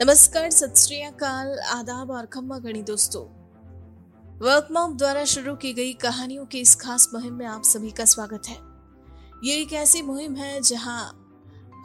नमस्कार, सत आदाब और खम्मा गणी दोस्तों। वर्क मॉप द्वारा शुरू की गई कहानियों की इस खास मुहिम में आप सभी का स्वागत है। ये एक ऐसी मुहिम है जहाँ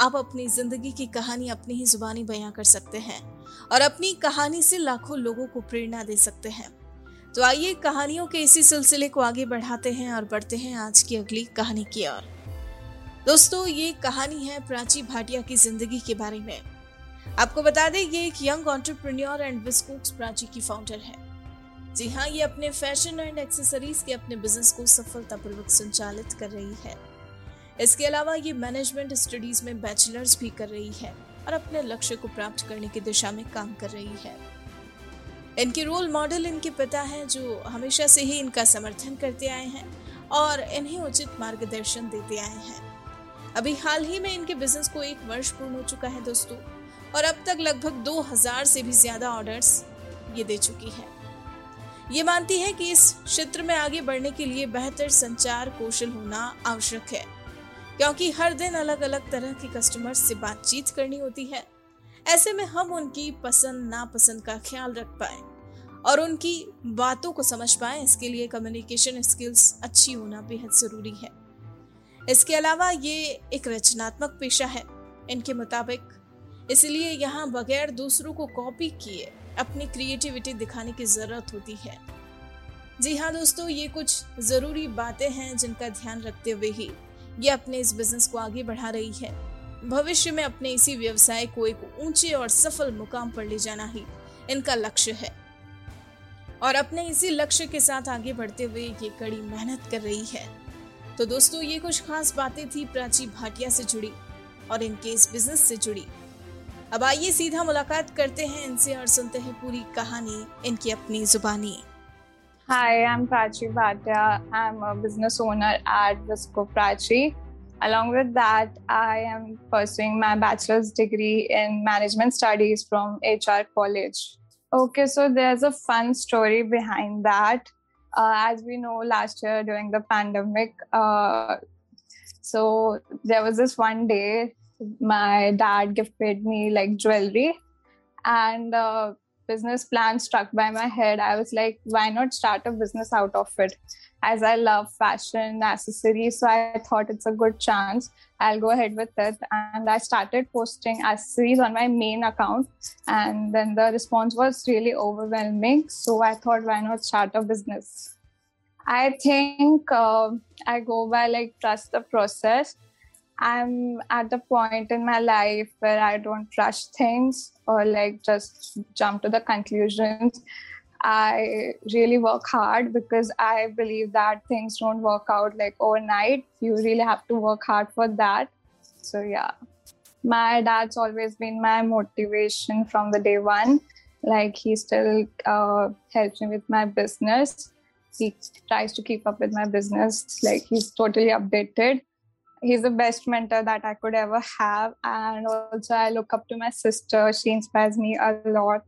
आप अपनी ज़िंदगी की कहानी अपनी ही जुबानी बयां कर सकते हैं और अपनी कहानी से लाखों लोगों को प्रेरणा दे सकते हैं। तो आइए कहानियों के इसी सिलसिले को आगे बढ़ाते हैं और बढ़ते हैं आज की अगली कहानी की ओर। दोस्तों, ये कहानी है प्राची भाटिया की ज़िंदगी के बारे में। आपको बता दें, ये एक young entrepreneur and biscuits Prachi की फाउंडर है। जी हाँ ये अपने फ़ैशन एंड एक्सेसरीज के अपने बिज़नेस को सफलतापूर्वक संचालित कर रही है। इसके अलावा ये मैनेजमेंट स्टडीज़ में बैचलर्स भी कर रही है और अपने लक्ष्य को प्राप्त करने की दिशा में काम कर रही है। इनके रोल मॉडल इनके पिता हैं, जो हमेशा से ही इनका समर्थन करते आए हैं और इन्हें उचित मार्गदर्शन देते आए हैं। अभी हाल ही में इनके बिज़नेस को एक वर्ष पूर्ण हो चुका है दोस्तों। और अब तक लगभग 2000 से भी ज़्यादा ऑर्डर्स ये दे चुकी है। ये मानती है कि इस क्षेत्र में आगे बढ़ने के लिए बेहतर संचार कौशल होना आवश्यक है, क्योंकि हर दिन अलग अलग तरह के कस्टमर्स से बातचीत करनी होती है। ऐसे में हम उनकी पसंद, नापसंद का ख्याल रख पाए और उनकी बातों को समझ पाए। इसके लिए कम्युनिकेशन स्किल्स अच्छी होना बेहद ज़रूरी है। इसके अलावा ये एक रचनात्मक पेशा है। इनके मुताबिक इसलिए यहाँ बगैर दूसरों को कॉपी किए अपनी क्रिएटिविटी दिखाने की ज़रूरत होती है। जी हाँ दोस्तों, ये कुछ ज़रूरी बातें हैं जिनका ध्यान रखते हुए ही ये अपने इस बिज़नेस को आगे बढ़ा रही है। भविष्य में अपने इसी व्यवसाय को एक ऊँचे और सफल मुकाम पर ले जाना ही इनका लक्ष्य है। और अपने इसी लक्ष्य के साथ आगे बढ़ते हुए ये कड़ी मेहनत कर रही है। तो दोस्तों, ये कुछ खास बातें थी प्राची भाटिया से जुड़ी और इनके इस बिज़नेस से जुड़ी। अब आइए सीधा मुलाकात करते हैं इनसे और सुनते हैं पूरी कहानी, इनकी अपनी जुबानी। Hi I am Prachi Bhatia I am business owner at Visko Prachi along with that I am pursuing my bachelors degree in management studies from HR college okay so there is a fun story behind that as we know last year during the pandemic so there was this one day my dad gifted me like jewelry. And uh, business plan struck by my head. I was like why not start a business out of it? As i love fashion accessories so i thought it's a good chance. I'll go ahead with it. And i started posting accessories on my main account. And then the response was really overwhelming. So i thought why not start a business? I think uh, i go by like trust the process I'm at the point in my life where I don't rush things or like just jump to the conclusions. I really work hard because I believe that things don't work out like overnight. You really have to work hard for that. So, yeah. My dad's always been my motivation from the day one. Like, he still uh, helps me with my business. He tries to keep up with my business. Like, he's totally updated he's the best mentor that I could ever have. And also, I look up to my sister. She inspires me a lot.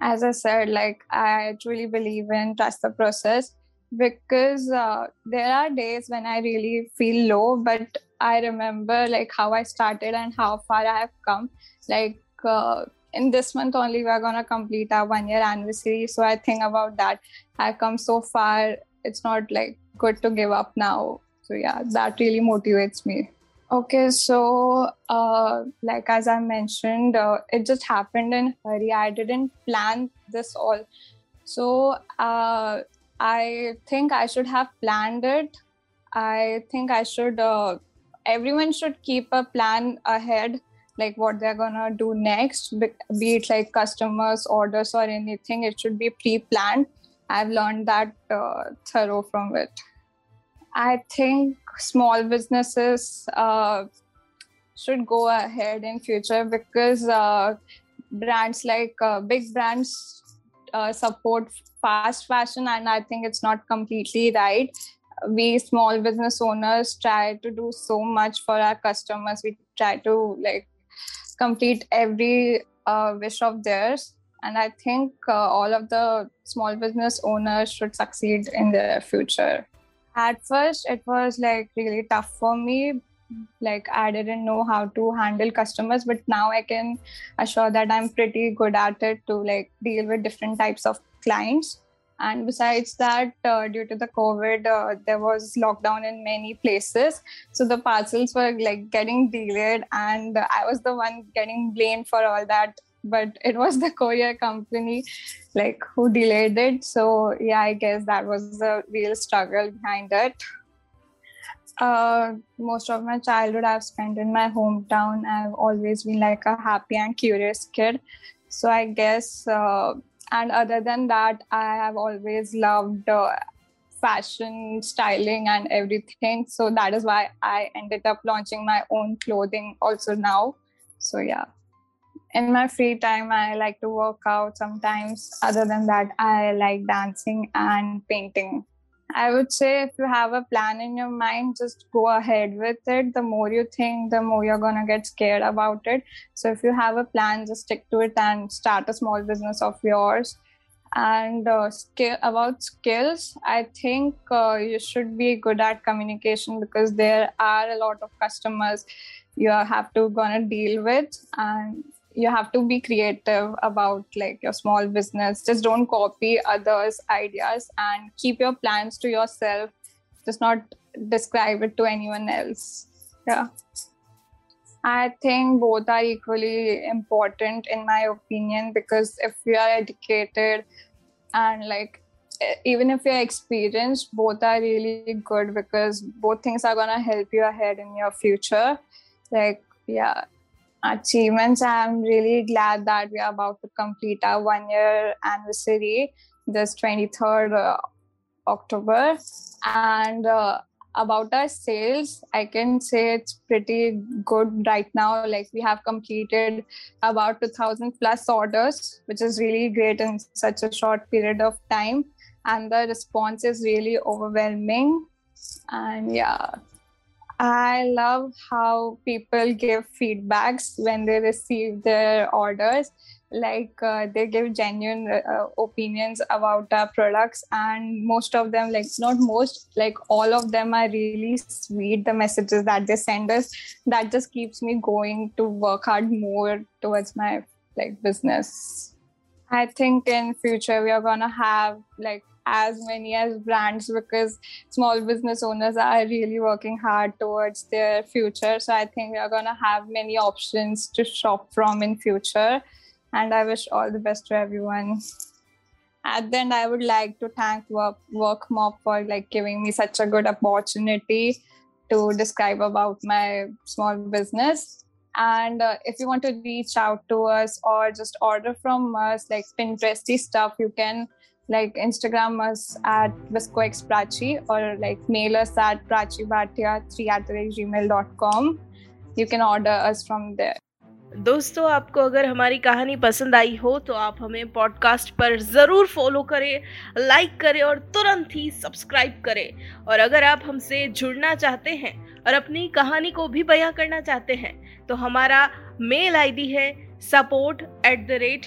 As I said, like, I truly believe in trust the process because uh, there are days when I really feel low, but I remember like how I started and how far I have come. Like, uh, in this month only, we're gonna complete our one year anniversary. So I think about that. I've come so far. It's not like good to give up now so yeah that really motivates me. Okay so uh, like as i mentioned uh, it just happened in hurry i didn't plan this all. So uh, i think i should have planned it. I think i should uh, everyone should keep a plan ahead like what they're gonna do next be it like customers orders or anything. It should be pre-planned. I've learned that uh, thorough from it I think small businesses uh, should go ahead in future because uh, brands like uh, big brands uh, support fast fashion, and I think it's not completely right. We small business owners try to do so much for our customers. We try to like complete every uh, wish of theirs and i think uh, all of the small business owners should succeed in the future at first it was like really tough for me. Like i didn't know how to handle customers but now i can assure that i'm pretty good at it to like deal with different types of clients. And besides that uh, due to the covid uh, there was lockdown in many places. So the parcels were like getting delayed and i was the one getting blamed for all that but it was the courier company like who delayed it so yeah i guess that was the real struggle behind it uh, most of my childhood I've spent in my hometown. I've always been like a happy and curious kid. So I guess, uh, and other than that, I have always loved uh, fashion, styling, and everything. So that is why I ended up launching my own clothing also now. So yeah. In my free time, I like to work out sometimes. Other than that, I like dancing and painting. I would say if you have a plan in your mind, just go ahead with it. The more you think, the more you're going to get scared about it. So if you have a plan, just stick to it and start a small business of yours. And uh, skill about skills, I think uh, you should be good at communication because there are a lot of customers you have to gonna deal with, and you have to be creative about like your small business. Just don't copy others ideas and keep your plans to yourself. Just not describe it to anyone else. Yeah. I think both are equally important in my opinion because if you are educated and like even if you're experienced both are really good because both things are going to help you ahead in your future. Like yeah achievements. I'm really glad that we are about to complete our one year anniversary this 23rd uh, October. And uh, about our sales, I can say it's pretty good right now. Like we have completed about 2000 plus orders, which is really great in such a short period of time. And the response is really overwhelming. And yeah, I love how people give feedbacks when they receive their orders. Like uh, they give genuine uh, opinions about our products, and most of them, like not most, like all of them are really sweet. The messages that they send us that just keeps me going to work hard more towards my like business. I think in future we are gonna have like as many as brands because small business owners are really working hard towards their future. So i think we are going to have many options to shop from in future. And i wish all the best to everyone. At the end i would like to thank work workmob for like giving me such a good opportunity to describe about my small business. And uh, if you want to reach out to us or just order from us like pinteresty stuff you can like, Instagram us at viscoexprachi or, like, mail us at prachibhatia3 at gmail.com. You can order us from there. दोस्तों, आपको अगर हमारी कहानी पसंद आई हो तो आप हमें पॉडकास्ट पर ज़रूर फॉलो करें लाइक करें और तुरंत ही सब्सक्राइब करें और अगर आप हमसे जुड़ना चाहते हैं और अपनी कहानी को भी बयां करना चाहते हैं तो हमारा मेल आईडी है support at the rate